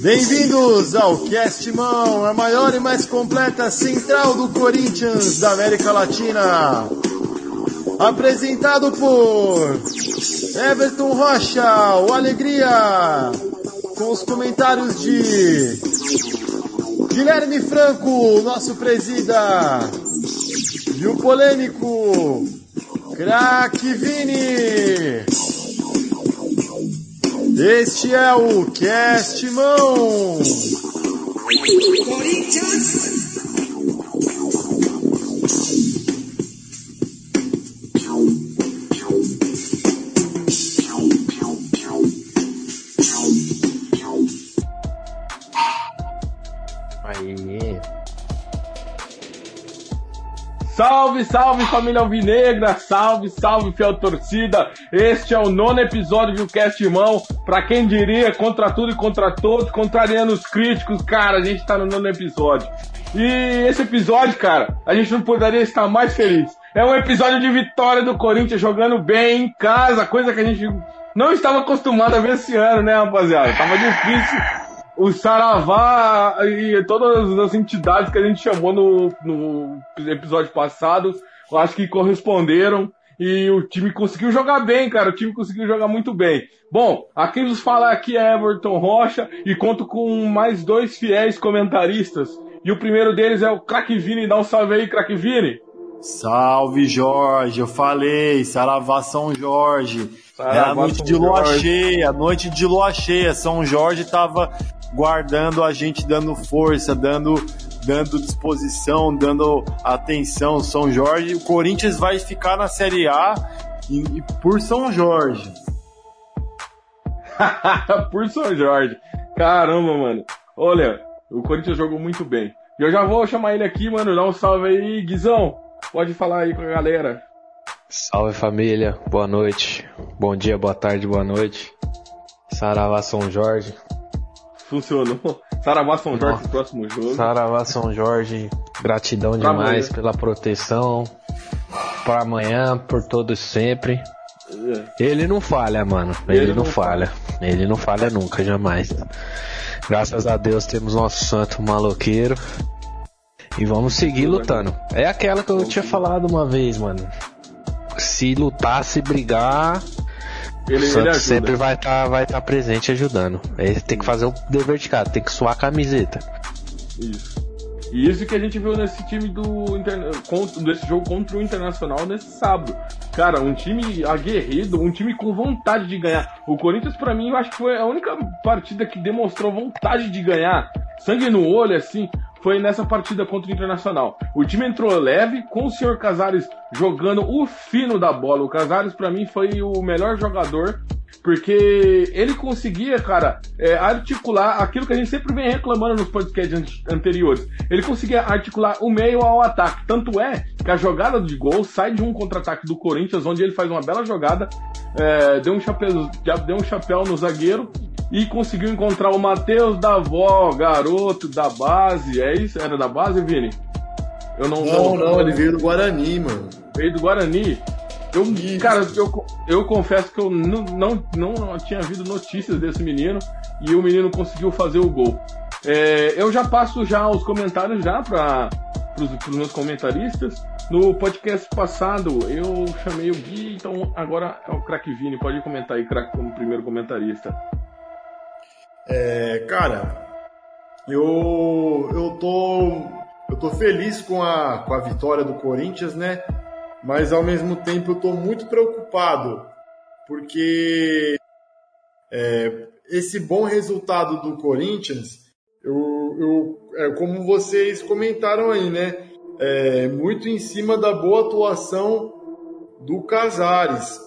Bem-vindos ao Cast Mão, a maior e mais completa central do Corinthians da América Latina. Apresentado por Everton Rocha, o Alegria, com os comentários de Guilherme Franco, nosso presida, e o polêmico Crack Vini. Este é o Cast Mão. Aí. Salve, salve família Alvinegra, salve, salve fiel torcida. Este é o nono episódio do Cast Irmão. Pra quem diria, contra tudo e contra todos, contrariando os críticos, cara, a gente tá no nono episódio. E esse episódio, cara, a gente não poderia estar mais feliz. É um episódio de vitória do Corinthians jogando bem em casa, coisa que a gente não estava acostumado a ver esse ano, né, rapaziada? Tava difícil o Saravá e todas as entidades que a gente chamou no, no episódio passado, eu acho que corresponderam e o time conseguiu jogar bem, cara. O time conseguiu jogar muito bem. Bom, aqui nos fala aqui é Everton Rocha e conto com mais dois fiéis comentaristas. E o primeiro deles é o Crack Vini. Dá um salve aí, Crack Vini. Salve Jorge, eu falei, Saravá São Jorge. Saravá, é a noite São de lua Jorge. cheia, noite de lua cheia. São Jorge tava guardando a gente, dando força, dando, dando disposição, dando atenção. São Jorge, o Corinthians vai ficar na Série A e, e por São Jorge. Por São Jorge. Caramba, mano. Olha, o Corinthians jogou muito bem. E eu já vou chamar ele aqui, mano. Dá um salve aí, Guizão. Pode falar aí com a galera. Salve família, boa noite. Bom dia, boa tarde, boa noite. Saravá São Jorge. Funcionou. Saravá São Jorge Nossa. próximo jogo. Saravá São Jorge, gratidão Pra demais amanhã. pela proteção. Para amanhã, por todos sempre. É. Ele não falha, mano. Ele, Ele não, não falha. Ele não falha nunca, jamais. Graças a Deus temos nosso santo maloqueiro. E vamos seguir lutando. É aquela que eu tinha falado uma vez, mano. Se lutar, se brigar, Ele, ele sempre vai estar vai tá presente ajudando. Ele tem que fazer o dever de casa, tem que suar a camiseta. Isso. E isso que a gente viu nesse time do desse jogo contra o Internacional nesse sábado. Cara, um time aguerrido, um time com vontade de ganhar. O Corinthians, pra mim, eu acho que foi a única partida que demonstrou vontade de ganhar. Sangue no olho, assim, foi nessa partida contra o Internacional. O time entrou leve, com o senhor Casares jogando o fino da bola. O Casares, pra mim, foi o melhor jogador porque ele conseguia, cara, é, articular aquilo que a gente sempre vem reclamando nos podcasts an- anteriores. Ele conseguia articular o meio ao ataque. Tanto é que a jogada de gol sai de um contra-ataque do Corinthians, onde ele faz uma bela jogada, é, deu, um chapéu, deu um chapéu no zagueiro e conseguiu encontrar o Matheus da Vó, garoto da base. É isso? Era da base, Vini? Eu não Não, não, ele veio do Guarani, mano. veio do Guarani. Eu, Isso. cara, eu, eu confesso que eu não, não, não tinha havido notícias desse menino e o menino conseguiu fazer o gol. É, eu já passo já os comentários já para os meus comentaristas. No podcast passado eu chamei o Gui, então agora é o Crack Vini. Pode comentar aí, Crack, como primeiro comentarista. É, cara, eu eu tô eu tô feliz com a, com a vitória do Corinthians, né? Mas ao mesmo tempo eu tô muito preocupado porque é, esse bom resultado do Corinthians, eu, eu é, como vocês comentaram aí, né? É, muito em cima da boa atuação do Casares.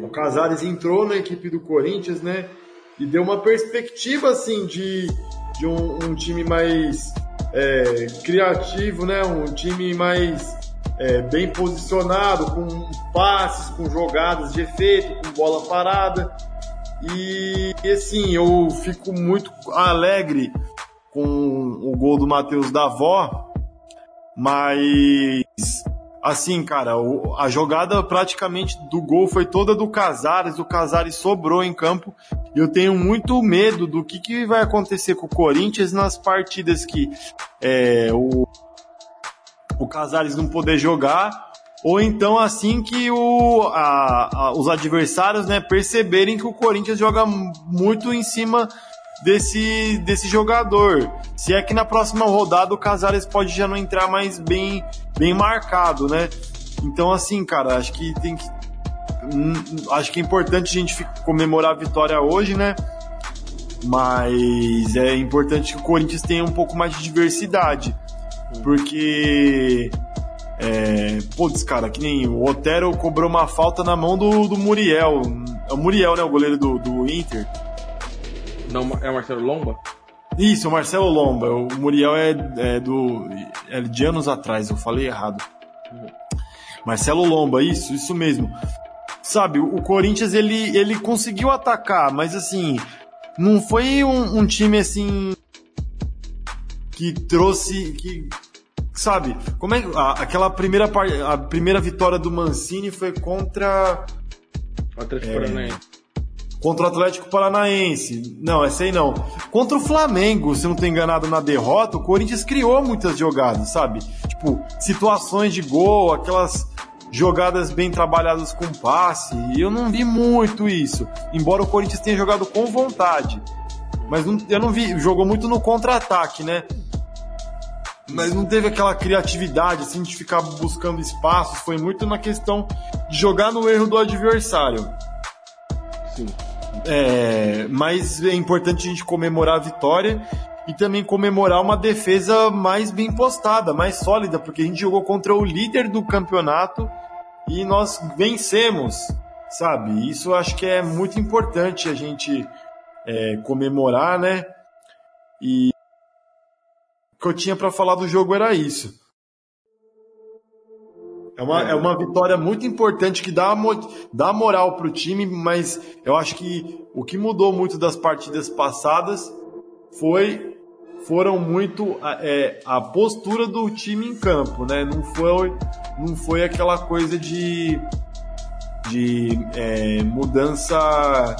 O Casares entrou na equipe do Corinthians, né? E deu uma perspectiva assim de, de um, um time mais é, criativo, né? Um time mais é, bem posicionado, com passes, com jogadas de efeito, com bola parada. E, e, assim, eu fico muito alegre com o gol do Matheus Davó, mas assim, cara, a jogada praticamente do gol foi toda do Casares, o Casares sobrou em campo. E eu tenho muito medo do que, que vai acontecer com o Corinthians nas partidas que é, o, o Casares não poder jogar. Ou então assim que o, a, a, os adversários né, perceberem que o Corinthians joga muito em cima desse, desse jogador. Se é que na próxima rodada o Casares pode já não entrar mais bem, bem marcado, né? Então, assim, cara, acho que tem que. Hum, acho que é importante a gente comemorar a vitória hoje, né? Mas é importante que o Corinthians tenha um pouco mais de diversidade. Porque. É, putz, cara, que nem o Otero cobrou uma falta na mão do, do Muriel. É o Muriel, né? O goleiro do, do Inter. Não, é o Marcelo Lomba? Isso, o Marcelo Lomba. O Muriel é, é do. É de anos atrás, eu falei errado. Marcelo Lomba, isso, isso mesmo. Sabe, o Corinthians ele, ele conseguiu atacar, mas assim, não foi um, um time assim que trouxe. que Sabe, como é a, aquela primeira a primeira vitória do Mancini foi contra. Atlético é, Paranaense. Contra o Atlético Paranaense. Não, essa aí não. Contra o Flamengo, se não tô enganado na derrota, o Corinthians criou muitas jogadas, sabe? Tipo, situações de gol, aquelas jogadas bem trabalhadas com passe. E eu não vi muito isso. Embora o Corinthians tenha jogado com vontade. Mas não, eu não vi. Jogou muito no contra-ataque, né? Mas não teve aquela criatividade, assim, de ficar buscando espaços. Foi muito na questão de jogar no erro do adversário. Sim. É, mas é importante a gente comemorar a vitória e também comemorar uma defesa mais bem postada, mais sólida, porque a gente jogou contra o líder do campeonato e nós vencemos, sabe? Isso acho que é muito importante a gente é, comemorar, né? E o que eu tinha para falar do jogo era isso. É uma, é uma vitória muito importante que dá, dá moral para o time, mas eu acho que o que mudou muito das partidas passadas foi foram muito é, a postura do time em campo, né? Não foi, não foi aquela coisa de, de é, mudança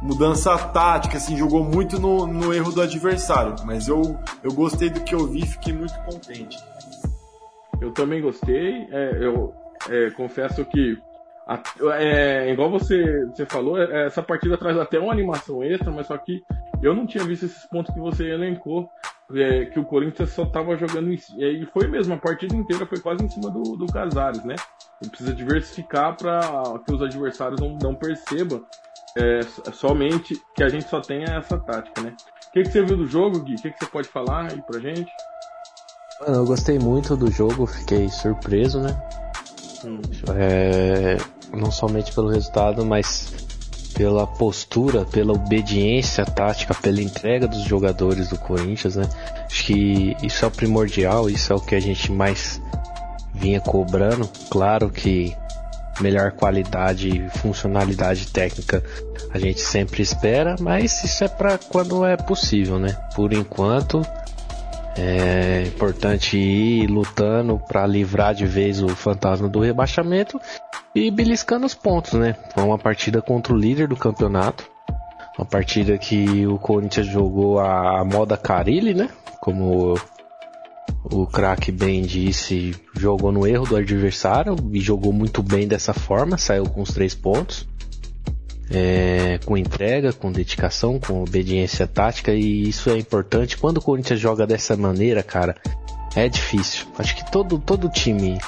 mudança tática, assim, jogou muito no, no erro do adversário. Mas eu, eu gostei do que eu vi, fiquei muito contente. Eu também gostei. É, eu é, confesso que a, é, igual você, você falou, é, essa partida traz até uma animação extra, mas só que eu não tinha visto esses pontos que você elencou, é, que o Corinthians só estava jogando em, e foi mesmo, a partida inteira foi quase em cima do, do Casares, né? Ele precisa diversificar para que os adversários não, não percebam é, somente que a gente só tenha essa tática, né? O que, que você viu do jogo, Gui? O que, que você pode falar aí pra gente? Mano, eu gostei muito do jogo, fiquei surpreso, né? Hum. É, não somente pelo resultado, mas pela postura, pela obediência tática, pela entrega dos jogadores do Corinthians, né? Acho que isso é o primordial, isso é o que a gente mais vinha cobrando. Claro que melhor qualidade e funcionalidade técnica a gente sempre espera, mas isso é para quando é possível, né? Por enquanto, é importante ir lutando para livrar de vez o fantasma do rebaixamento e beliscando os pontos, né? Foi uma partida contra o líder do campeonato. Uma partida que o Corinthians jogou a moda Carilli, né? Como o craque bem disse, jogou no erro do adversário e jogou muito bem dessa forma, saiu com os três pontos é, com entrega, com dedicação, com obediência tática e isso é importante. Quando o Corinthians joga dessa maneira, cara, é difícil. Acho que todo, todo time,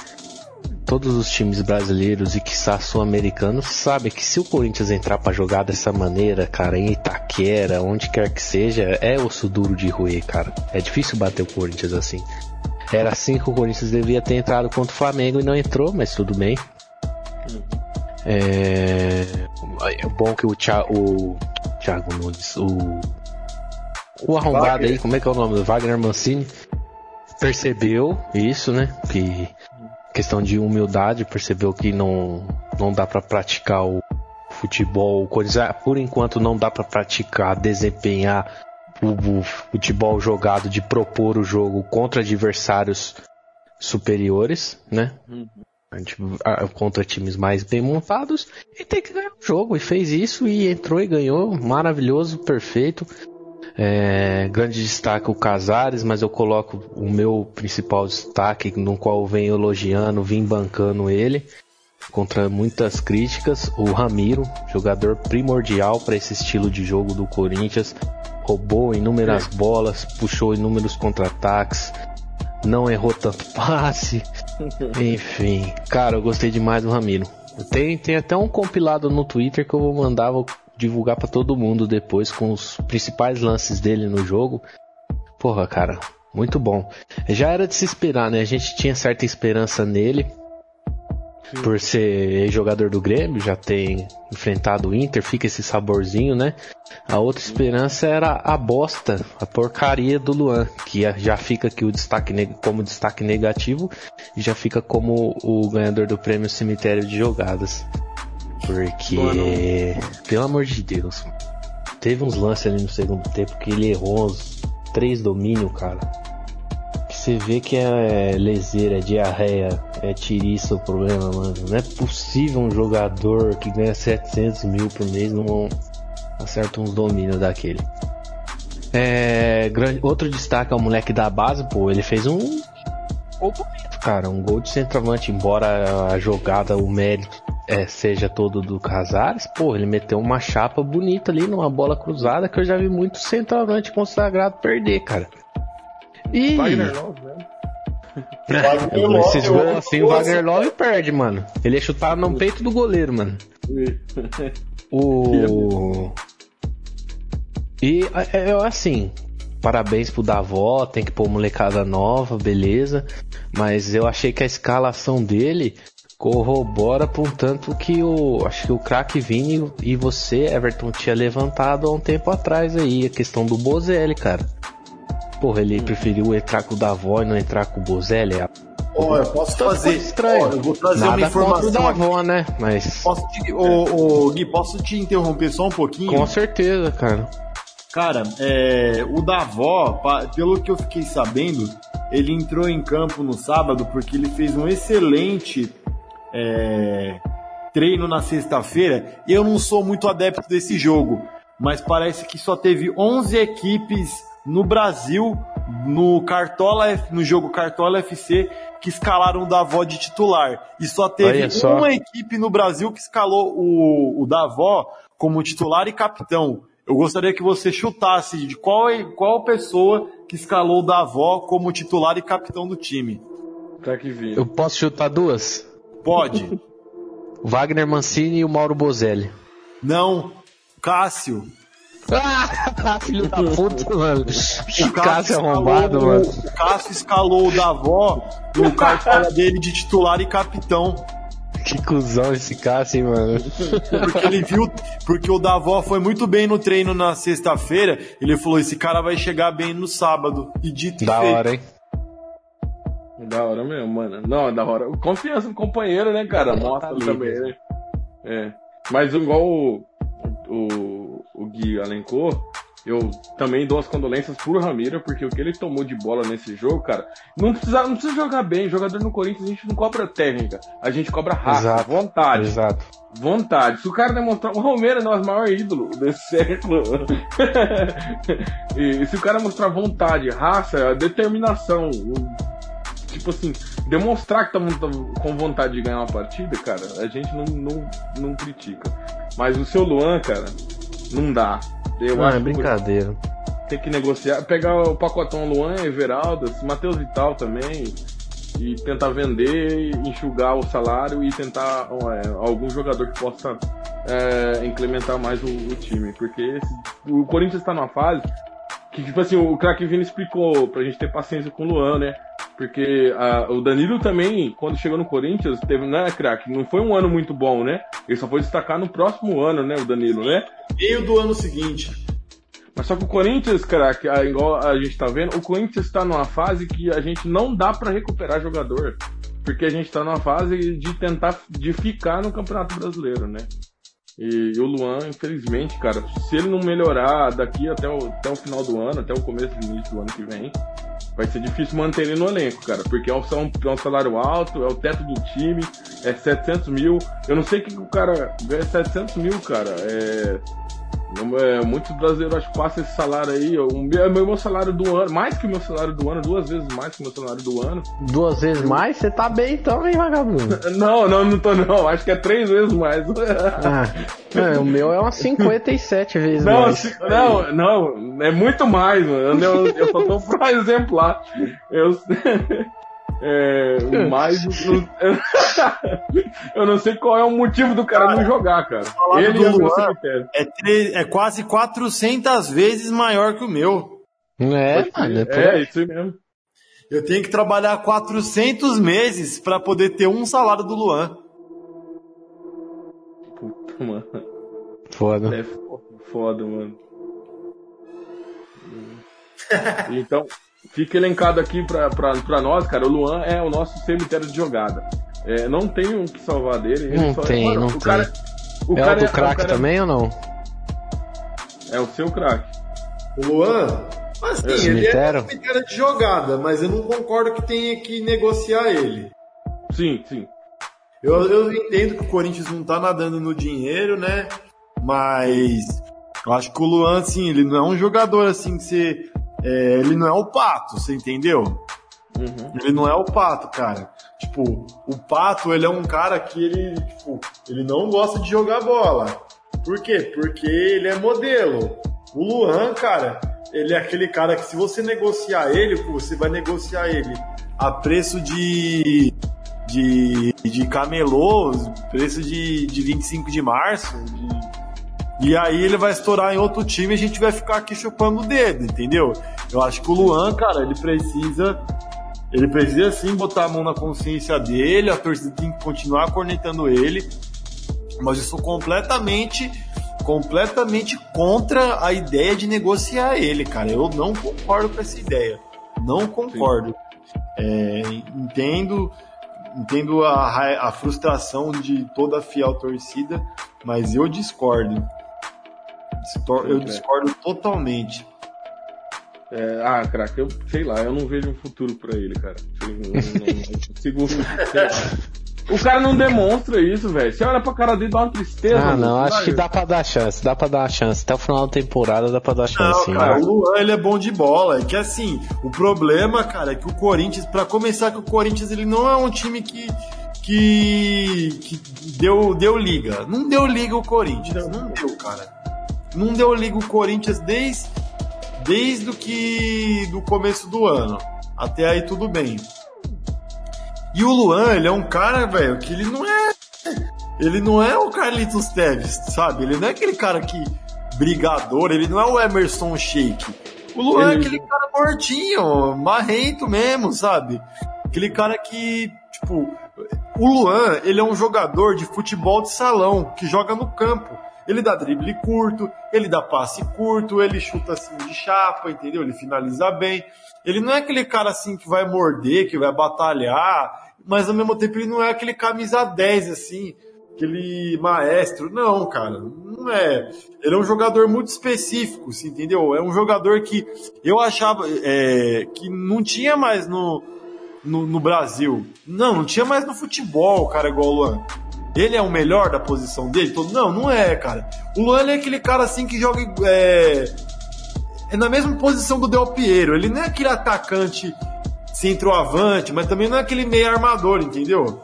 todos os times brasileiros e que sul-americanos sabem que se o Corinthians entrar para jogar dessa maneira, cara, em Itaquera, onde quer que seja, é osso duro de roer, cara. É difícil bater o Corinthians assim. Era assim que o Corinthians devia ter entrado contra o Flamengo e não entrou, mas tudo bem. É, é bom que o, Thiago, o Thiago Nunes, o, o arrombado Wagner. aí, como é que é o nome Wagner Mancini, percebeu isso, né? Que questão de humildade, percebeu que não, não dá para praticar o futebol, por enquanto não dá para praticar, desempenhar o, o futebol jogado de propor o jogo contra adversários superiores, né? Uhum. A gente, contra times mais bem montados e tem que ganhar o jogo. E fez isso e entrou e ganhou. Maravilhoso, perfeito. É, grande destaque o Casares, mas eu coloco o meu principal destaque, no qual venho elogiando, vim bancando ele, contra muitas críticas, o Ramiro, jogador primordial para esse estilo de jogo do Corinthians, roubou inúmeras é. bolas, puxou inúmeros contra-ataques, não errou tanto passe, enfim, cara, eu gostei demais do Ramiro. Tem, tem até um compilado no Twitter que eu vou mandar, vou divulgar para todo mundo depois com os principais lances dele no jogo. Porra, cara, muito bom. Já era de se esperar, né? A gente tinha certa esperança nele. Sim. Por ser jogador do Grêmio, já tem enfrentado o Inter, fica esse saborzinho, né? A outra esperança era a bosta, a porcaria do Luan, que já fica aqui o destaque como destaque negativo e já fica como o ganhador do prêmio Cemitério de Jogadas. Porque, pelo amor de Deus, teve uns lances ali no segundo tempo que ele errou uns três domínios, cara. Que você vê que é leseira, é diarreia, é tiriça o problema, mano. Não é possível um jogador que ganha 700 mil por mês não acerta uns domínios daquele. É, grande, outro destaque é o moleque da base, pô, ele fez um gol bonito, cara, um gol de centroavante, embora a jogada, o mérito é, seja todo do Casares, pô, ele meteu uma chapa bonita ali numa bola cruzada que eu já vi muito centroavante consagrado perder, cara. E. Wagner Love, né? É, esses gols assim, o Wagner Love perde, mano. Ele ia chutar no peito do goleiro, mano. o. E é, é assim, parabéns pro Davó, tem que pôr molecada nova, beleza. Mas eu achei que a escalação dele corrobora por tanto que o acho que o craque Vini e você Everton tinha levantado há um tempo atrás aí a questão do Bozelli, cara. Porra, ele preferiu entrar com o Davó e não entrar com o Bozelli? Olha, eu posso fazer. Estranho. eu vou trazer Nada uma informação. Da avó, né? Mas. Posso te, Gui, posso te interromper só um pouquinho? Com certeza, cara. Cara, é, o Davó, pelo que eu fiquei sabendo, ele entrou em campo no sábado porque ele fez um excelente é, treino na sexta-feira. Eu não sou muito adepto desse jogo, mas parece que só teve 11 equipes no Brasil no Cartola no jogo Cartola FC que escalaram o Davó de titular e só teve só. uma equipe no Brasil que escalou o, o Davó como titular e capitão. Eu gostaria que você chutasse de qual qual pessoa que escalou o Davó como titular e capitão do time. Tá que. Eu posso chutar duas? Pode. Wagner Mancini e o Mauro Bozelli. Não, Cássio. Ah, filho da puta, mano. Que Cássio arrombado, mano. O Cássio escalou o Davó no cartola dele de titular e capitão. Que cuzão esse Cássio, hein, mano. Porque ele viu, porque o Davó foi muito bem no treino na sexta-feira. Ele falou: esse cara vai chegar bem no sábado. E dito da feito. hora, hein? Da hora mesmo, mano. Não, da hora. Confiança no companheiro, né, cara? É, Mostra tá também, né? É. Mas igual o, o, o Gui alencou, eu também dou as condolências pro Ramiro, porque o que ele tomou de bola nesse jogo, cara, não precisa, não precisa jogar bem. Jogador no Corinthians a gente não cobra técnica, a gente cobra raça, exato, vontade. Exato. Vontade. Se o cara demonstrar. O Romero é nosso maior ídolo desse século. e se o cara mostrar vontade, raça, determinação, tipo assim, demonstrar que tá com vontade de ganhar uma partida, cara, a gente não, não, não critica. Mas o seu Luan, cara, não dá. Eu não, acho é brincadeira. Tem que negociar, pegar o pacotão Luan, Everaldo, Matheus Vital também, e tentar vender, enxugar o salário e tentar é, algum jogador que possa é, implementar mais o, o time. Porque esse, o Corinthians está numa fase que, tipo assim, o craque Vini explicou pra gente ter paciência com o Luan, né? Porque a, o Danilo também, quando chegou no Corinthians, teve, né, craque? Não foi um ano muito bom, né? Ele só foi destacar no próximo ano, né, o Danilo, né? Meio do ano seguinte. Mas só que o Corinthians, craque, igual a gente tá vendo, o Corinthians tá numa fase que a gente não dá para recuperar jogador. Porque a gente tá numa fase de tentar de ficar no Campeonato Brasileiro, né? E, e, o Luan, infelizmente, cara, se ele não melhorar daqui até o, até o final do ano, até o começo do início do ano que vem, vai ser difícil manter ele no elenco, cara, porque é um, é um salário alto, é o teto do time, é 700 mil. Eu não sei que o cara ganha 700 mil, cara. É, é, muitos brasileiros acho que passam esse salário aí. O meu, meu salário do ano, mais que o meu salário do ano, duas vezes mais que o meu salário do ano. Duas vezes mais? Você tá bem então, hein, vagabundo? Não, não, não tô não. Acho que é três vezes mais. Ah, é, o meu é umas 57 vezes não, mais. Não, não, é muito mais, mano. Eu, eu só tô pra exemplar. Eu. É, mas eu não sei qual é o motivo do cara, cara não jogar, cara. Ele do Luan é, é quase 400 vezes maior que o meu. É, mano, é, é isso mesmo. Eu tenho que trabalhar 400 meses para poder ter um salário do Luan. Puta, mano. Foda. É foda, mano. então, Fica elencado aqui pra nós, cara. O Luan é o nosso cemitério de jogada. É, não tem um que salvar dele. Não tem, é, não o tem. Cara, o é cara o do é, craque é, também ou não? É o seu craque. O Luan? Assim, é. ele é um cemitério de jogada, mas eu não concordo que tenha que negociar ele. Sim, sim. Eu, eu entendo que o Corinthians não tá nadando no dinheiro, né? Mas eu acho que o Luan, assim, ele não é um jogador assim que você é, ele não é o pato, você entendeu? Uhum. Ele não é o pato, cara. Tipo, o pato, ele é um cara que ele, tipo, ele não gosta de jogar bola. Por quê? Porque ele é modelo. O Luan, cara, ele é aquele cara que se você negociar ele, você vai negociar ele a preço de de, de camelô, preço de, de 25 de março, de, e aí ele vai estourar em outro time e a gente vai ficar aqui chupando o dedo, entendeu? Eu acho que o Luan, cara, ele precisa. Ele precisa sim botar a mão na consciência dele, a torcida tem que continuar cornetando ele. Mas eu sou completamente, completamente contra a ideia de negociar ele, cara. Eu não concordo com essa ideia. Não concordo. É, entendo, entendo a, a frustração de toda a fiel torcida, mas eu discordo. Eu discordo totalmente. É, ah, craque, eu sei lá, eu não vejo um futuro para ele, cara. Eu não, não, não o cara não demonstra isso, velho. Você olha pra cara dele dá uma tristeza. Ah, não, acho que dá pra dar chance, dá pra dar chance. Até o final da temporada dá pra dar chance. Não, sim, cara, o Luan ele é bom de bola. É que assim, o problema, cara, é que o Corinthians, para começar, que o Corinthians ele não é um time que que, que deu, deu liga. Não deu liga o Corinthians. Não deu, cara. Não deu liga o Corinthians desde, desde o que do começo do ano. Até aí tudo bem. E o Luan, ele é um cara, velho, que ele não é. Ele não é o Carlitos Teves, sabe? Ele não é aquele cara que. brigador, ele não é o Emerson Sheik. O Luan é ele... é aquele cara mortinho, marrento mesmo, sabe? Aquele cara que, tipo. O Luan, ele é um jogador de futebol de salão, que joga no campo. Ele dá drible curto, ele dá passe curto, ele chuta assim de chapa, entendeu? Ele finaliza bem. Ele não é aquele cara assim que vai morder, que vai batalhar, mas ao mesmo tempo ele não é aquele camisa 10 assim, aquele maestro. Não, cara, não é. Ele é um jogador muito específico, assim, entendeu? É um jogador que eu achava é, que não tinha mais no, no, no, Brasil. Não, não tinha mais no futebol, cara, igual o Luan ele é o melhor da posição dele? Todo... Não, não é, cara. O Luan é aquele cara assim que joga. É, é na mesma posição do Del Piero. Ele não é aquele atacante centroavante, mas também não é aquele meio armador, entendeu?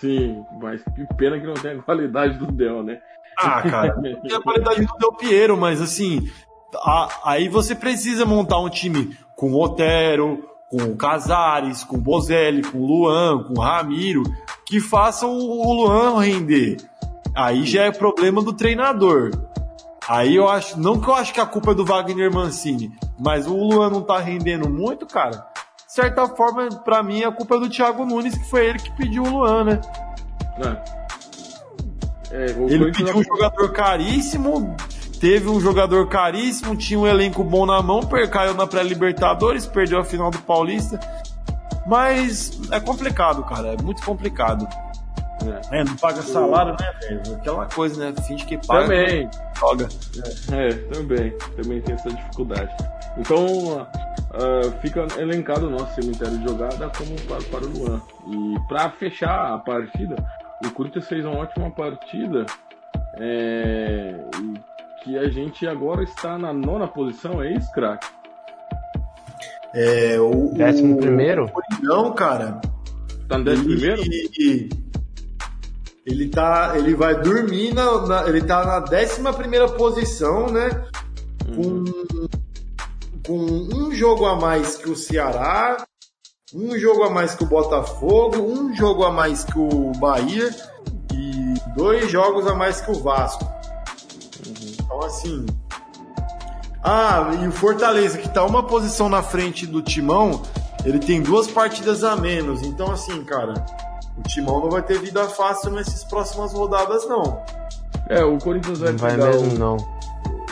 Sim, mas que pena que não tem a qualidade do Del, né? Ah, cara, tem a qualidade do Del Piero, mas assim, a, aí você precisa montar um time com Otero, com o Casares, com o Bozelli, com o Luan, com o Ramiro, que façam o Luan render. Aí já é problema do treinador. Aí eu acho, não que eu acho que a culpa é do Wagner Mancini, mas o Luan não tá rendendo muito, cara. De certa forma, para mim, a culpa é do Thiago Nunes, que foi ele que pediu o Luan, né? É. É, ele pediu um jogador caríssimo, teve um jogador caríssimo, tinha um elenco bom na mão, caiu na pré-Libertadores, perdeu a final do Paulista. Mas é complicado, cara, é muito complicado. É. é não paga salário, né, velho? Aquela coisa, né? Finge que paga. Também. Joga. É, é, também. Também tem essa dificuldade. Então, uh, fica elencado o nosso cemitério de jogada como para, para o Luan. E para fechar a partida, o Corinthians fez uma ótima partida. É, que a gente agora está na nona posição, é isso, craque? É, o, décimo primeiro? Não, cara. Tá no décimo primeiro? Ele, tá, ele vai dormir na, na, ele tá na décima primeira posição, né? Com, com um jogo a mais que o Ceará, um jogo a mais que o Botafogo, um jogo a mais que o Bahia e dois jogos a mais que o Vasco. Então assim, ah, e o Fortaleza, que tá uma posição na frente do Timão, ele tem duas partidas a menos. Então, assim, cara, o Timão não vai ter vida fácil nessas próximas rodadas, não. É, o Corinthians vai, não vai pegar mesmo, o... não.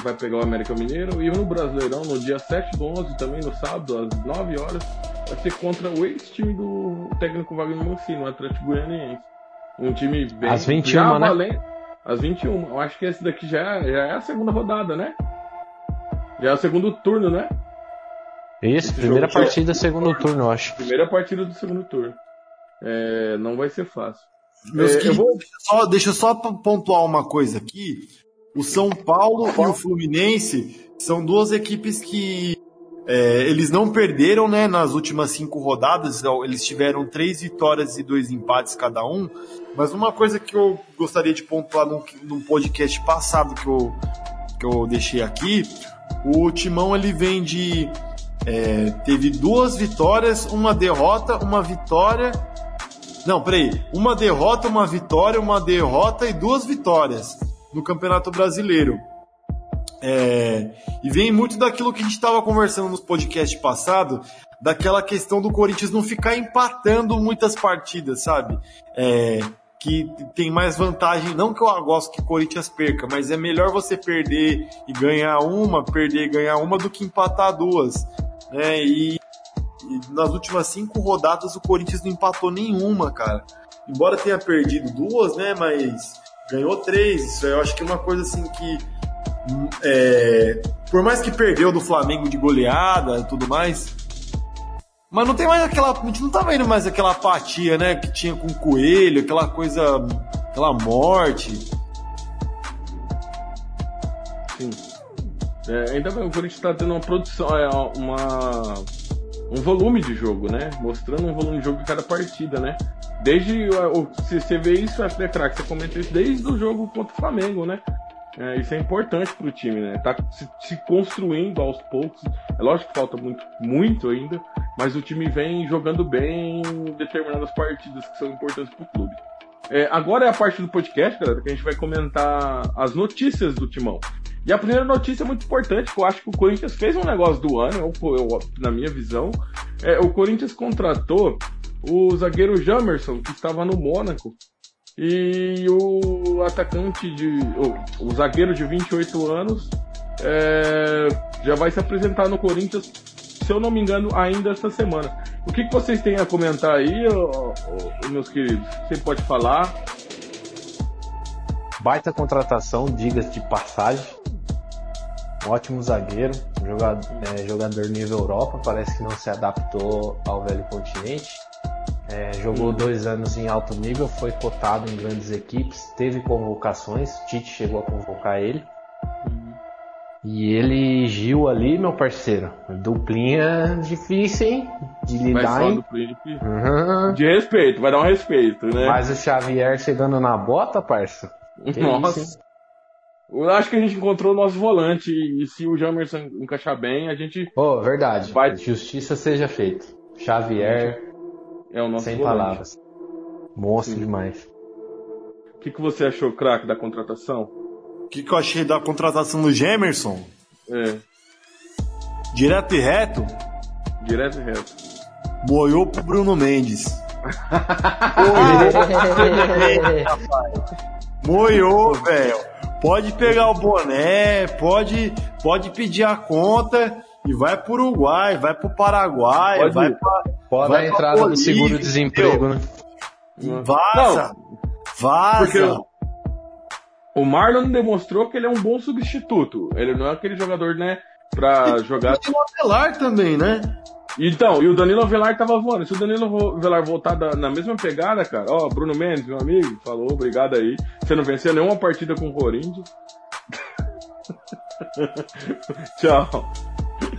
Vai pegar o América Mineiro e no Brasileirão, no dia 7 do 11, também no sábado, às 9 horas, vai ser contra o ex-time do técnico Wagner Mancini, o Atlético Goianiense. Um time bem... Às 21, né? Valente... Às 21. Eu acho que esse daqui já é, já é a segunda rodada, né? Já é o segundo turno, né? Isso, Esse primeira jogo- partida, segundo turno, eu acho. Primeira partida do segundo turno. É, não vai ser fácil. Meus É, queridos, vou- só, deixa eu só pontuar uma coisa aqui. O São Paulo e o Fluminense são duas equipes que é, eles não perderam né, nas últimas cinco rodadas. Então, Eles tiveram três vitórias e dois empates cada um. Mas uma coisa que eu gostaria de pontuar num, num podcast passado que eu, que eu deixei aqui, o Timão ele vem de é, teve duas vitórias, uma derrota, uma vitória. Não, peraí. Uma derrota, uma vitória, uma derrota e duas vitórias no Campeonato Brasileiro. É, e vem muito daquilo que a gente estava conversando nos podcasts passados, daquela questão do Corinthians não ficar empatando muitas partidas, sabe? É, que tem mais vantagem, não que eu gosto que o Corinthians perca, mas é melhor você perder e ganhar uma, perder e ganhar uma do que empatar duas, né? E, e nas últimas cinco rodadas o Corinthians não empatou nenhuma, cara. Embora tenha perdido duas, né? Mas ganhou três. Isso eu acho que é uma coisa assim que é, por mais que perdeu do Flamengo de goleada e tudo mais, mas não tem mais aquela. A gente não tá vendo mais aquela apatia, né? Que tinha com o coelho, aquela coisa. aquela morte. Sim. É, ainda bem, o Corinthians tá tendo uma produção, é, uma, um volume de jogo, né? Mostrando um volume de jogo em cada partida, né? Desde. Se você vê isso, acho que é craque, você comentou isso desde o jogo contra o Flamengo, né? É, isso é importante pro time, né? Tá se, se construindo aos poucos. É lógico que falta muito, muito ainda, mas o time vem jogando bem em determinadas partidas que são importantes pro clube. É, agora é a parte do podcast, galera, que a gente vai comentar as notícias do Timão. E a primeira notícia é muito importante, que eu acho que o Corinthians fez um negócio do ano, eu- eu- na minha visão. É, o Corinthians contratou o zagueiro Jamerson, que estava no Mônaco, e o atacante de. O, o zagueiro de 28 anos é, já vai se apresentar no Corinthians, se eu não me engano, ainda essa semana. O que, que vocês têm a comentar aí, ô- ô- meus queridos? Você pode falar? Baita contratação, diga-se de passagem. Ótimo zagueiro, jogador, é, jogador nível Europa, parece que não se adaptou ao velho continente. É, jogou dois anos em alto nível, foi cotado em grandes equipes, teve convocações, Tite chegou a convocar ele. E ele, Gil ali, meu parceiro, duplinha difícil, hein? De lidar, hein? Uhum. De respeito, vai dar um respeito, né? Mas o Xavier chegando na bota, parça. que Nossa. isso? Eu acho que a gente encontrou o nosso volante e se o Jamerson encaixar bem, a gente Ô, verdade. Vai- Justiça seja feita. Xavier, é o nosso sem volante. palavras. Monstro Sim. demais. O que, que você achou, craque, da contratação? O que, que eu achei da contratação do Gemerson? É, Direto e reto, direto e reto. moiou pro Bruno Mendes. Moiou, velho. Pode pegar o boné, pode, pode pedir a conta e vai pro Uruguai, vai pro Paraguai, Pode vai ir. pra. Pode Vai a entrada do seguro-desemprego, né? Vaza! Vaza! Porque o Marlon demonstrou que ele é um bom substituto. Ele não é aquele jogador, né, pra jogar. E o Avelar também, né? Então, e o Danilo Avelar tava voando. Se o Danilo Avelar voltar da- na mesma pegada, cara, ó, Bruno Mendes, meu amigo, falou, obrigado aí. Você não venceu nenhuma partida com o Corinthians. Tchau.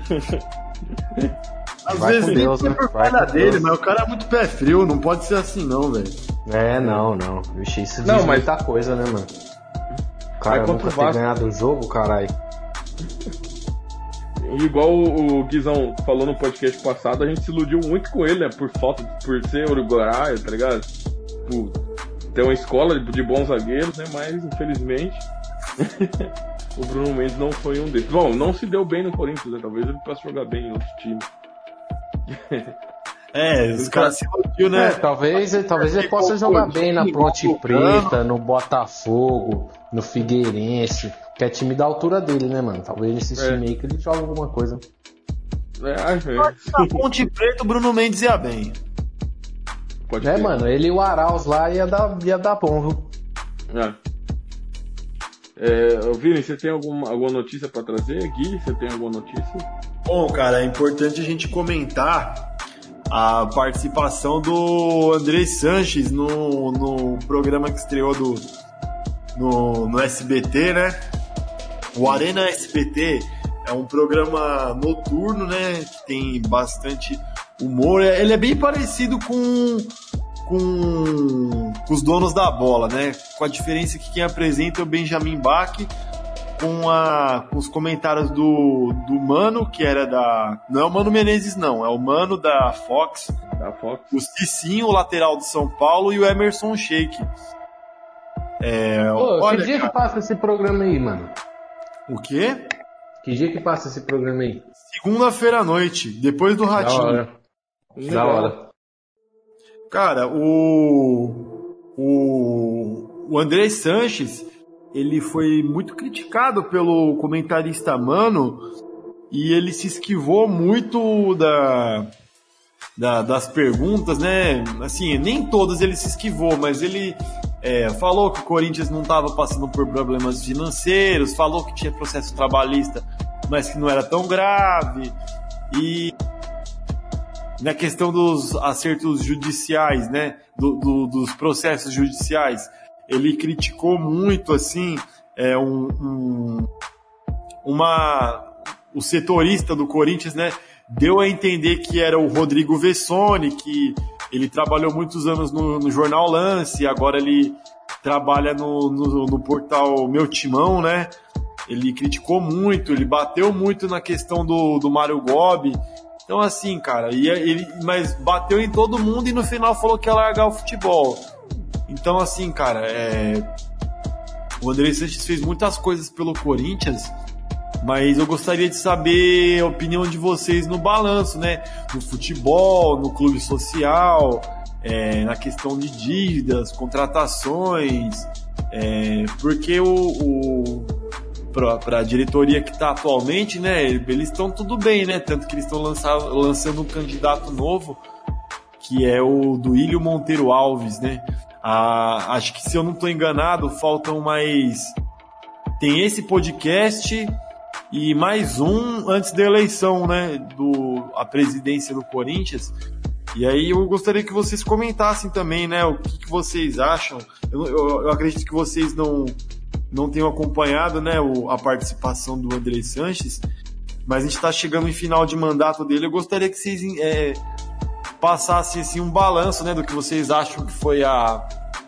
Às Vai vezes com nem Deus, é né? por Vai falha com dele, Deus. mas o cara é muito pé frio, não pode ser assim não, velho. É, não, não. Vixe, isso diz Não, mas- muita coisa, né, mano? O cara nunca o ter Vasco- ganhado um jogo, caralho. Igual o Guizão falou no podcast passado, a gente se iludiu muito com ele, né? Por falta, por ser uruguaio, tá ligado? Por ter uma escola de de bons zagueiros, né? Mas, infelizmente, o Bruno Mendes não foi um deles. Bom, não se deu bem no Corinthians, né? Talvez ele possa jogar bem em outro time. É, os caras se iludiu, né? É, talvez, talvez ele possa jogar bem na Ponte Preta, no Botafogo, no Figueirense, que é time da altura dele, né, mano? Talvez nesse É. time aí que ele joga alguma coisa. É, Na Ponte Preta, o Bruno Mendes ia bem. pode É, ser. mano, ele e o Arauz lá ia dar, ia dar bom, viu? É. É, Vini, você tem alguma, alguma notícia pra trazer? Gui, você tem alguma notícia? Bom, cara, é importante a gente comentar a participação do André Sanches no, no programa que estreou do, no, no SBT, né? O Arena SBT é um programa noturno, né? Que tem bastante humor. É- Ele é bem parecido com, com, com os donos da bola, né? Com a diferença que quem apresenta é o Benjamin Bach com, a, com os comentários do, do Mano, que era da. Não é o Mano Menezes, não, é o Mano da Fox, Da Fox? o Cicinho, o lateral do São Paulo, e o Emerson Sheik. É, Pô, olha, que dia que passa esse programa aí, mano? o quê? Que dia que passa esse programa aí? Segunda-feira à noite, depois do Da Ratinho. hora. Da hora. Cara, o. O. O André Sanches, ele foi muito criticado pelo comentarista Mano e ele se esquivou muito da. da- das perguntas, né? Assim, nem todas ele se esquivou, mas ele é, falou que o Corinthians não estava passando por problemas financeiros, falou que tinha processo trabalhista, mas que não era tão grave. E na questão dos acertos judiciais, né, do- do- dos processos judiciais, ele criticou muito assim é, um, um- uma o setorista do Corinthians, né, deu a entender que era o Rodrigo Vessone, que ele trabalhou muitos anos no, no jornal Lance, agora ele trabalha no, no, no portal Meu Timão, né? Ele criticou muito, ele bateu muito na questão do, do Mário Gobi. Então, assim, cara, e ele, mas bateu em todo mundo e no final falou que ia largar o futebol. Então, assim, cara, é, o André Sanches fez muitas coisas pelo Corinthians, mas eu gostaria de saber a opinião de vocês no balanço, né? No futebol, no clube social, é, na questão de dívidas, contratações, é, porque o, o para a diretoria que está atualmente, né? Eles estão tudo bem, né? Tanto que eles estão lançando um candidato novo, que é o Duílio Monteiro Alves, né? Ah, acho que se eu não estou enganado, faltam mais. Tem esse podcast e mais um antes da eleição, né? Do a presidência do Corinthians. E aí eu gostaria que vocês comentassem também, né? O que, que vocês acham? Eu, eu, eu acredito que vocês não não tenham acompanhado né, o, a participação do André Sanches, mas a gente está chegando em final de mandato dele. Eu gostaria que vocês é, passassem assim, um balanço né, do que vocês acham que foi a,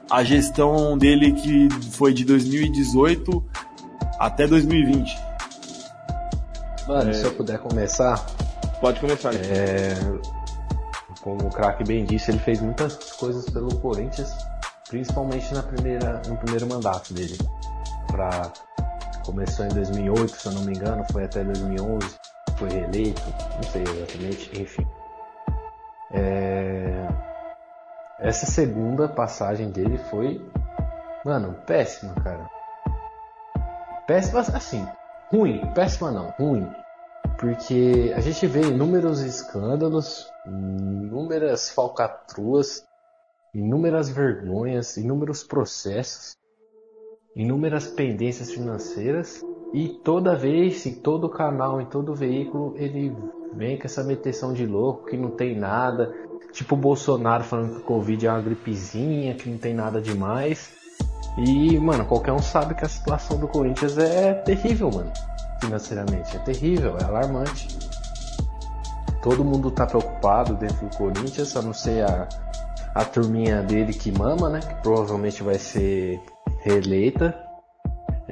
a gestão dele, que foi de 2018 até 2020. Mano, é... se eu puder começar. Pode começar. É... Como o craque bem disse, ele fez muitas coisas pelo Corinthians, principalmente na primeira, no primeiro mandato dele pra... começou em 2008, se eu não me engano, foi até 2011, foi reeleito, não sei exatamente, enfim. É... Essa segunda passagem dele foi, mano, péssima, cara. Péssima, assim, ruim, péssima não, ruim. Porque a gente vê inúmeros escândalos, inúmeras falcatruas inúmeras vergonhas, inúmeros processos, inúmeras pendências financeiras e toda vez, em todo canal, em todo veículo, ele vem com essa meteção de louco que não tem nada. Tipo o Bolsonaro falando que o Covid é uma gripezinha, que não tem nada demais. E, mano, qualquer um sabe que a situação do Corinthians é terrível, mano. Financeiramente. É terrível, é alarmante. Todo mundo tá preocupado dentro do Corinthians, a não ser a, a turminha dele que mama, né? Que provavelmente vai ser reeleita.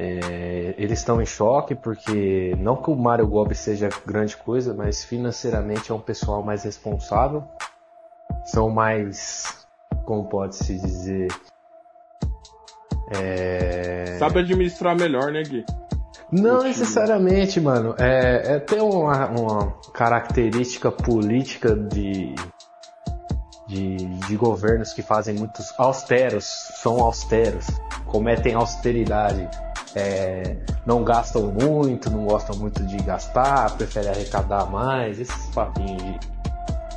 É, eles estão em choque porque não que o Mário Gomes seja grande coisa, mas financeiramente é um pessoal mais responsável. São mais, como pode se dizer, é... sabe administrar melhor, né, Gui? Não necessariamente, mano. É, é tem uma, uma característica política de, de, de governos que fazem muitos austeros, são austeros, cometem austeridade é, não gastam muito, não gostam muito de gastar, preferem arrecadar mais, esses papinhos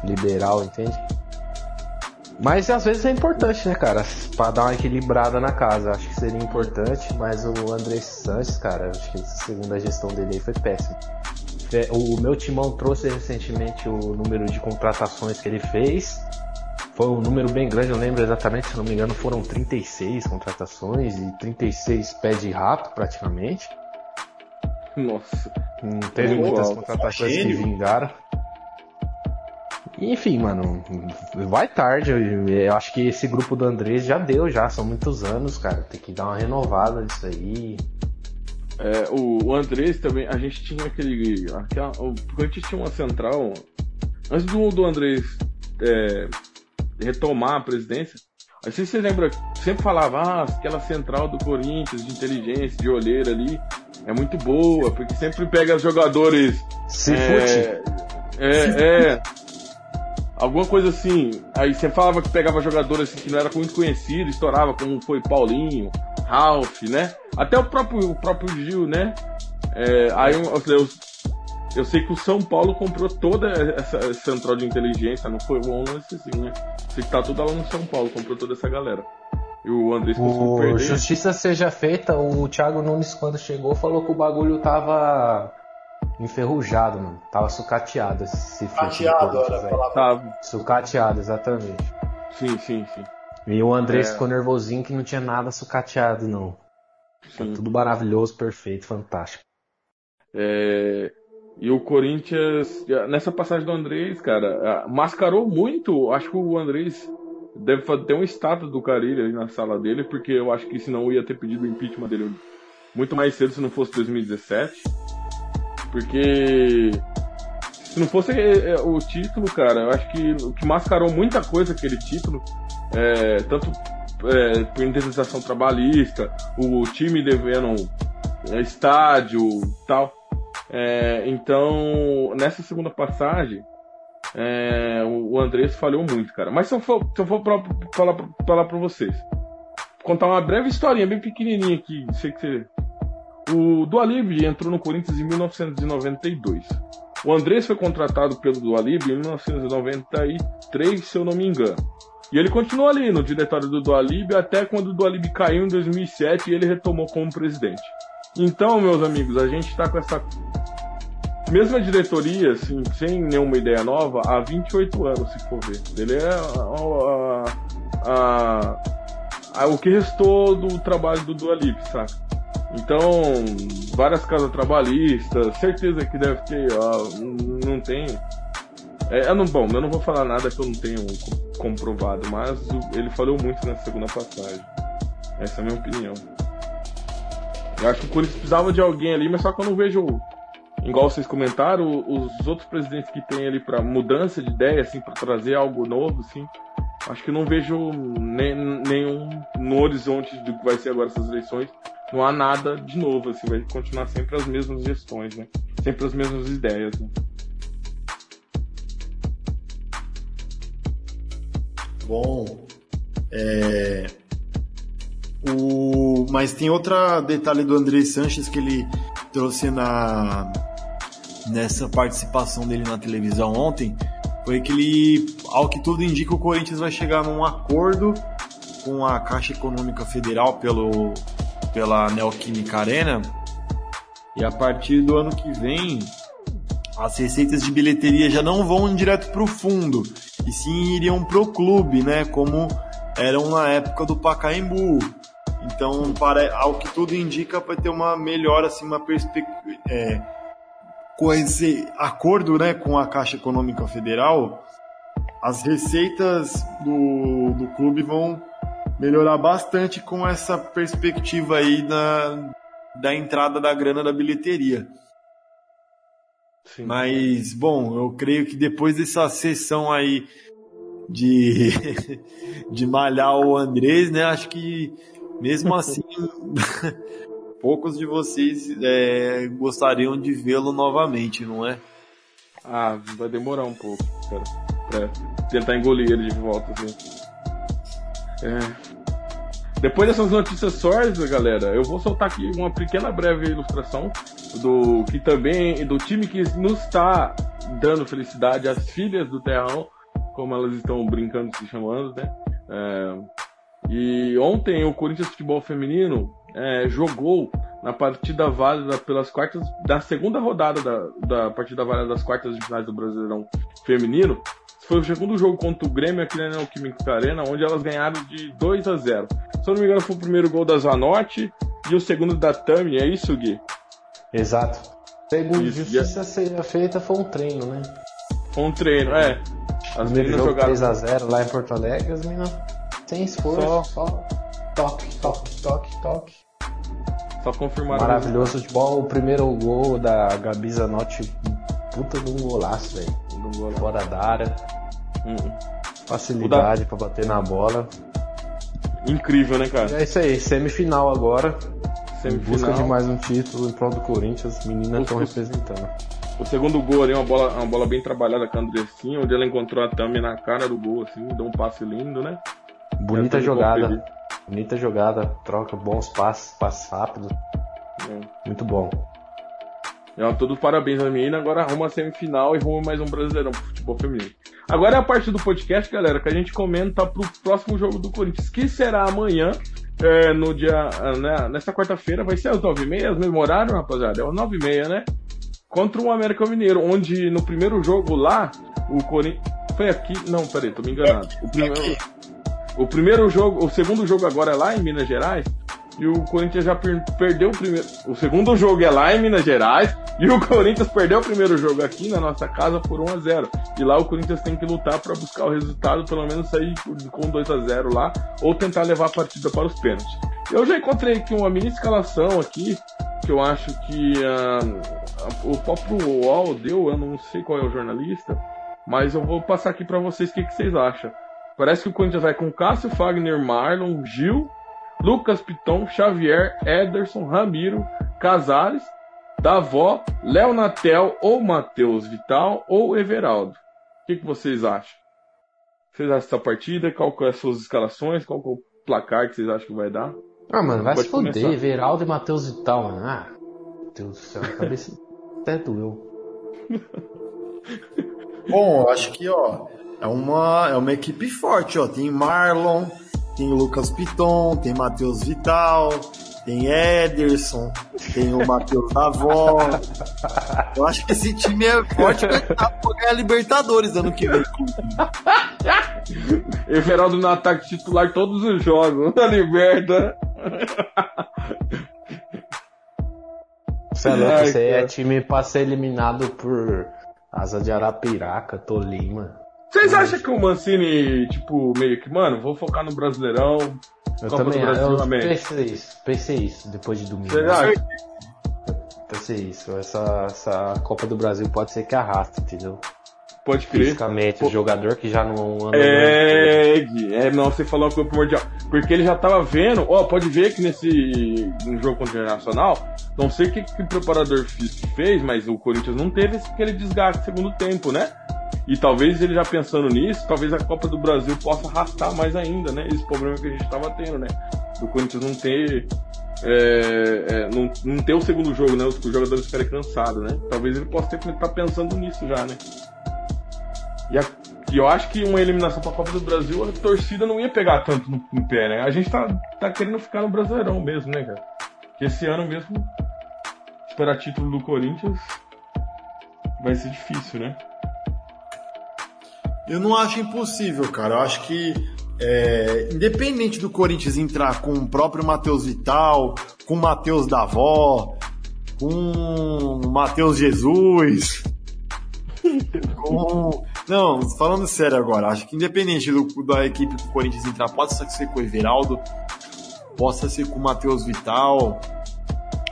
de liberal, entende? Mas às vezes é importante, né, cara? Pra dar uma equilibrada na casa. Acho que seria importante, mas o André Sanches, cara, acho que a segunda gestão dele aí foi péssima. O meu timão trouxe recentemente o número de contratações que ele fez. Foi um número bem grande, eu lembro exatamente, se não me engano, foram 36 contratações e 36 pés de rato praticamente. Nossa. Não teve muitas contratações que vingaram. Enfim, mano, vai tarde. Eu acho que esse grupo do Andrés já deu, já. São muitos anos, cara. Tem que dar uma renovada nisso aí. É, o, o Andrés também, a gente tinha aquele. Aquela, gente tinha uma central. Antes do, do Andrés é, retomar a presidência. Aí se você lembra, sempre falava, ah, aquela central do Corinthians de inteligência, de olheira ali, é muito boa, porque sempre pega jogadores. Se é, é, é, alguma coisa assim. Aí você falava que pegava jogadores assim, que não era muito conhecido, estourava, como foi Paulinho, Ralph, né? Até o próprio, o próprio Gil, né? É, aí eu, eu sei que o São Paulo comprou toda essa central de inteligência, não foi o lance assim, né? Sei que tá tudo lá no São Paulo, comprou toda essa galera. E o Andrés conseguiu perder. Justiça seja feita, o Thiago Nunes quando chegou falou que o bagulho tava enferrujado, mano. Tava sucateado esse Sucateado, era Tava. Sucateado, exatamente. Sim, sim, sim. E o Andrés é. ficou nervosinho que não tinha nada sucateado, não. Sim. Tudo maravilhoso, perfeito, fantástico. É... E o Corinthians, nessa passagem do Andrés, cara, mascarou muito. Acho que o Andrés deve ter um status do Carilho aí na sala dele, porque eu acho que senão ia ter pedido o impeachment dele muito mais cedo se não fosse 2017. Porque se não fosse é, é, o título, cara, eu acho que o que mascarou muita coisa aquele título, é, tanto é, por indenização trabalhista, o time devendo é, estádio tal é, então, nessa segunda passagem, é, o Andrés falhou muito, cara. Mas se eu for, se eu for pra, falar, falar pra vocês, contar uma breve historinha, bem pequenininha aqui, sei que você... O Dualib entrou no Corinthians em 1992. O Andrés foi contratado pelo Dualib em 1993, se eu não me engano. E ele continuou ali no diretório do Dualib até quando o Dualib caiu em 2007 e ele retomou como presidente. Então, meus amigos, a gente está com essa mesma diretoria, assim, sem nenhuma ideia nova, há 28 anos, se for ver. Ele é a, a, a, o que restou do trabalho do Dualip, sabe? Então, várias casas trabalhistas, certeza que deve ter, ó, não tem. É, eu não, bom, eu não vou falar nada que eu não tenho comprovado, mas ele falou muito na segunda passagem. Essa é a minha opinião. Eu acho que o Corinthians precisava de alguém ali, mas só que eu não vejo igual vocês comentaram, os outros presidentes que tem ali para mudança de ideia, assim, para trazer algo novo, assim, acho que não vejo nem, nenhum no horizonte do que vai ser agora essas eleições. Não há nada de novo, assim, vai continuar sempre as mesmas gestões, né? Sempre as mesmas ideias. Né? Bom, é... o... mas tem outro detalhe do André Sanches que ele trouxe na nessa participação dele na televisão ontem, foi que ele, ao que tudo indica, o Corinthians vai chegar num acordo com a Caixa Econômica Federal pelo, pela Neoquímica Arena. E a partir do ano que vem, as receitas de bilheteria já não vão direto para o fundo, e sim iriam para o clube, né? Como eram na época do Pacaembu. Então, para, ao que tudo indica, vai ter uma melhora, assim, uma perspectiva. É, com esse acordo né, com a Caixa Econômica Federal, as receitas do, do clube vão melhorar bastante com essa perspectiva aí da, da entrada da grana da bilheteria. Sim. Mas, bom, eu creio que depois dessa sessão aí de, de malhar o Andrés, né, acho que mesmo assim poucos de vocês é, gostariam de vê-lo novamente, não é? Ah, vai demorar um pouco, cara, pra tentar engolir ele de volta, assim. É. Depois dessas notícias sórdidas, galera, eu vou soltar aqui uma pequena breve ilustração do que também do time que nos está dando felicidade, as filhas do Terrão, como elas estão brincando se chamando, né? É, e ontem o Corinthians Futebol Feminino é, jogou na partida válida pelas quartas da segunda rodada da, da partida válida das quartas de finais do Brasileirão Feminino. Foi o segundo jogo contra o Grêmio aqui na Neoquímica Arena, onde elas ganharam de 2 a 0. Se eu não me engano, foi o primeiro gol da Zanotti e o segundo da Tami, é isso, Gui? Exato. Segundo justiça seja feita foi um treino, né? Foi um treino, é. As meninas jogaram 3 a 0 lá em Porto Alegre, as meninas sem esforço, só, só toque, toque, toque, toque. Só confirmar. Maravilhoso futebol. O primeiro gol da Gabi Zanotti, puta de um golaço, velho. Fora da área. Hum. Facilidade da... para bater na bola. Incrível, né, cara? É isso aí, semifinal agora. Semifinal. Em busca de mais um título em prol do Corinthians, meninas estão representando. O segundo gol ali, uma bola, uma bola bem trabalhada com a Andressinha, onde ela encontrou a Tami na cara do gol, assim, deu um passe lindo, né? Bonita jogada. Bonita jogada, troca bons passes, passes rápidos. É. Muito bom. É, todo parabéns a menina, agora arruma a semifinal e arruma mais um brasileirão pro futebol feminino. Agora é a parte do podcast, galera, que a gente comenta pro próximo jogo do Corinthians, que será amanhã, é, no dia. Né, nesta quarta-feira, vai ser às 9h30, mesmo horário, rapaziada? É às 9h30, né? Contra o América Mineiro, onde no primeiro jogo lá, o Corinthians. Foi aqui. Não, peraí, tô me enganando. O primeiro. O primeiro jogo, o segundo jogo agora é lá em Minas Gerais. E o Corinthians já per perdeu o primeiro. O segundo jogo é lá em Minas Gerais. E o Corinthians perdeu o primeiro jogo aqui na nossa casa por 1 a 0 E lá o Corinthians tem que lutar para buscar o resultado, pelo menos sair com 2 a 0 lá, ou tentar levar a partida para os pênaltis. Eu já encontrei aqui uma mini escalação aqui, que eu acho que uh, o próprio UOL deu, eu não sei qual é o jornalista, mas eu vou passar aqui para vocês o que, que vocês acham. Parece que o Corinthians vai com Cássio, Fagner, Marlon, Gil, Lucas Piton, Xavier, Ederson, Ramiro, Casares, Davó, Léo Natel ou Matheus Vital ou Everaldo. O que, que vocês acham? Vocês acham essa partida? Qual que é as suas escalações? Qual que é o placar que vocês acham que vai dar? Ah, mano, vai Pode se foder. Começar. Everaldo e Matheus Vital, mano. Ah, meu Deus do céu, a cabeça até doeu. Bom, acho que, ó, é uma, é uma equipe forte, ó. Tem Marlon, tem Lucas Piton, tem Matheus Vital, tem Ederson, tem o Matheus Davó. Eu acho que esse time é forte pra ganhar Libertadores ano que vem. Everaldo no ataque titular todos os jogos da Liberta. Você é louco, você é time pra ser eliminado por Asa de Arapiraca, Tolima. Vocês acham que o Mancini, tipo, meio que, mano, vou focar no Brasileirão, eu Copa também, do Brasil, eu amém. pensei isso, pensei isso depois de domingo. Você acha? Pensei isso, essa, essa Copa do Brasil pode ser que arraste, entendeu? Pode crer. Fisicamente, Pô. o jogador que já não anda É, é, não, você falou uma coisa primordial. Porque ele já tava vendo, ó, pode ver que nesse no jogo contra o Internacional, não sei o que, que o preparador fez, mas o Corinthians não teve aquele desgaste no segundo tempo, né? E talvez ele já pensando nisso, talvez a Copa do Brasil possa arrastar mais ainda, né? Esse problema que a gente estava tendo, né? Do Corinthians não ter. É, é, não, não ter o segundo jogo, né? Os, jogadores ficarem cansados, né? Talvez ele possa ter que estar tá pensando nisso já, né? E, a, e eu acho que uma eliminação pra Copa do Brasil, a torcida não ia pegar tanto no, no pé, né? A gente tá, tá querendo ficar no Brasileirão mesmo, né, cara? Que esse ano mesmo, esperar título do Corinthians vai ser difícil, né? Eu não acho impossível, cara. Eu acho que, é, independente do Corinthians entrar com o próprio Matheus Vital, com o Matheus Davó, com o Matheus Jesus, com. Não, falando sério agora, acho que independente do, da equipe do Corinthians entrar, pode ser com o Everaldo, possa ser com o Matheus Vital.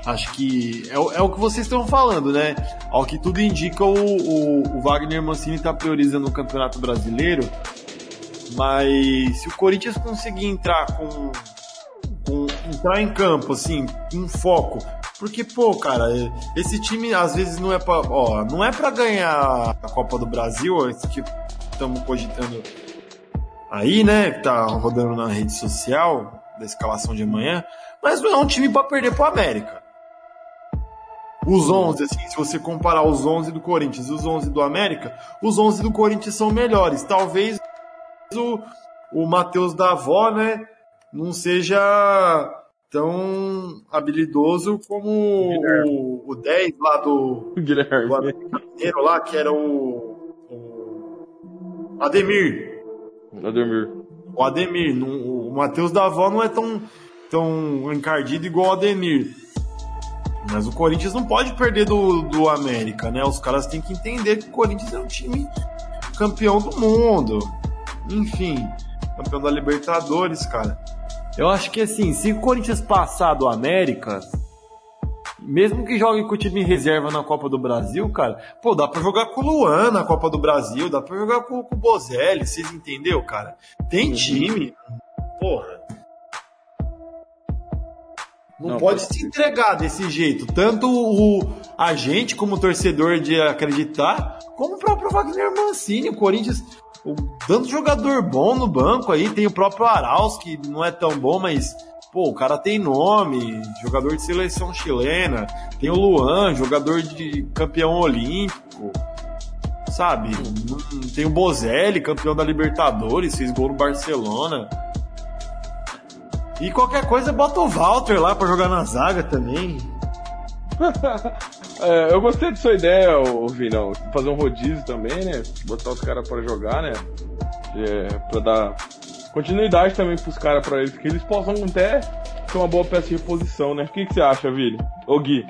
Acho que é, é, o que vocês estão falando, né? Ao que tudo indica, o, o, o Wagner Mancini está priorizando o Campeonato Brasileiro. Mas se o Corinthians conseguir entrar com, com entrar em campo, assim, em foco, porque, pô, cara, esse time às vezes não é pra. Ó, não é pra ganhar a Copa do Brasil, esse que estamos cogitando aí, né? Que tá rodando na rede social da escalação de amanhã. Mas não é um time para perder pro América. Os 11, assim, se você comparar os 11 do Corinthians e os 11 do América, os 11 do Corinthians são melhores. Talvez o, o Matheus da Avó, né, não seja tão habilidoso como o, o 10 lá do, Guilherme. do lá, que era o, o Ademir. Ademir. O Ademir. Não, o Matheus da Avó não é tão, tão encardido igual o Ademir. Mas o Corinthians não pode perder do, do América, né? Os caras têm que entender que o Corinthians é um time campeão do mundo. Enfim, campeão da Libertadores, cara. Eu acho que assim, se o Corinthians passar do América, mesmo que jogue com o time em reserva na Copa do Brasil, cara, pô, dá pra jogar com o Luan na Copa do Brasil, dá pra jogar com, com o Bozelli, vocês entenderam, cara? Tem uhum. time. Porra. Não, não pode se entregar desse jeito. Tanto o a gente, como torcedor, de acreditar, como o próprio Wagner Mancini. O Corinthians, o, tanto jogador bom no banco aí, tem o próprio Arauz, que não é tão bom, mas pô, o cara tem nome, jogador de seleção chilena. Tem o Luan, jogador de campeão olímpico. Sabe? Tem o Bozelli, campeão da Libertadores, fez gol no Barcelona. E qualquer coisa, bota o Walter lá pra jogar na zaga também. é, eu gostei de sua ideia, Vinão. Fazer um rodízio também, né? Botar os caras pra jogar, né? É, pra dar continuidade também pros caras, pra eles, que eles possam até ter uma boa peça de reposição, né? O que, que você acha, Vili? Ô Gui?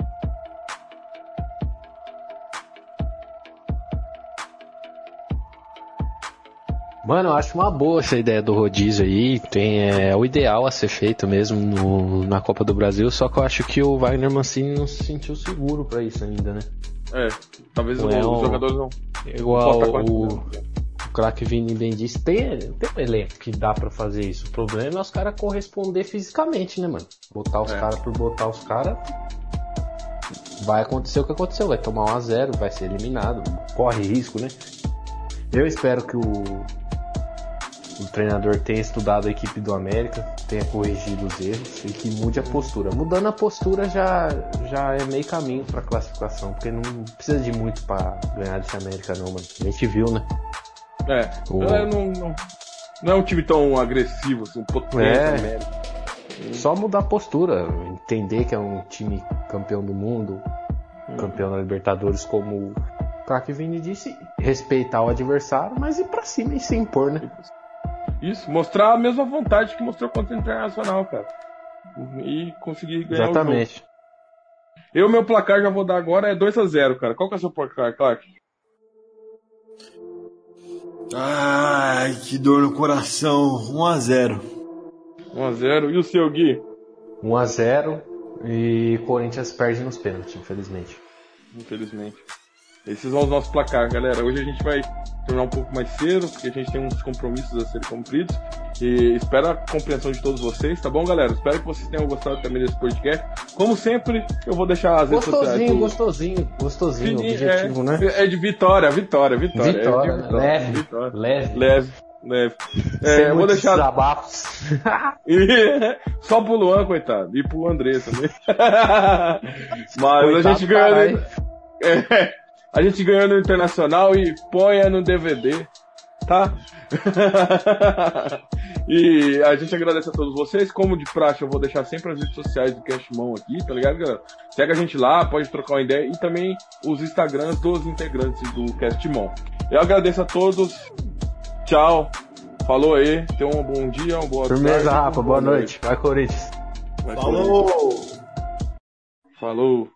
Mano, eu acho uma boa essa ideia do rodízio aí. Tem, é, o ideal a ser feito mesmo no, na Copa do Brasil, só que eu acho que o Wagner Mancini não se sentiu seguro para isso ainda, né? É, talvez o, é os jogadores não. Igual o, o craque Vini bem disse, tem, tem um elenco que dá para fazer isso. O problema é os caras corresponder fisicamente, né, mano? Botar os é. caras por botar os caras. Vai acontecer o que aconteceu, vai tomar 1 a 0 vai ser eliminado, corre risco, né? Eu espero que o, o treinador tenha estudado a equipe do América, tenha corrigido os erros e que mude a postura. Mudando a postura já, já é meio caminho para classificação, porque não precisa de muito para ganhar desse América não, mano. A gente viu, né? É, o... é não, não, não, é um time tão agressivo, assim, um potente é. América. Só mudar a postura, entender que é um time campeão do mundo, hum. campeão da Libertadores, como o craque Vini disse, respeitar o adversário, mas ir pra cima e se impor, né? Isso, mostrar a mesma vontade que mostrou contra o Internacional, cara. E conseguir ganhar Exatamente. o jogo. Eu, meu placar já vou dar agora é 2 a 0 cara. Qual que é o seu placar, Clark? Ai, que dor no coração. 1 a 0 1 a 0 E o seu, Gui? 1 a 0 e Corinthians perde nos pênaltis, infelizmente. Infelizmente. Esses são os nossos placar, galera. Hoje a gente vai terminar um pouco mais cedo, porque a gente tem uns compromissos a serem cumpridos. E espero a compreensão de todos vocês, tá bom, galera? Espero que vocês tenham gostado também desse podcast. Como sempre, eu vou deixar as redes sociais. Gostosinho, gostosinho, gostosinho, objetivo, é, né? É de vitória, vitória, vitória. Vitória, é vitória leve, vitória. leve. Leve. Leve. É, eu vou deixar. Desabafos. e... Só pro Luan, coitado. E pro André também. Mas coitado, a gente ganhou. É, a gente ganhou no Internacional e ponha no DVD. tá? e a gente agradece a todos vocês. Como de praxe, eu vou deixar sempre as redes sociais do Cashmon aqui, tá ligado, galera? Segue a gente lá, pode trocar uma ideia e também os Instagrams dos integrantes do Castmon. Eu agradeço a todos. Tchau. Falou aí. Tenham um bom dia, uma boa Firmeza, tarde. Rafa. Boa noite. Vai, Corinthians. Vai, Falou! Falou.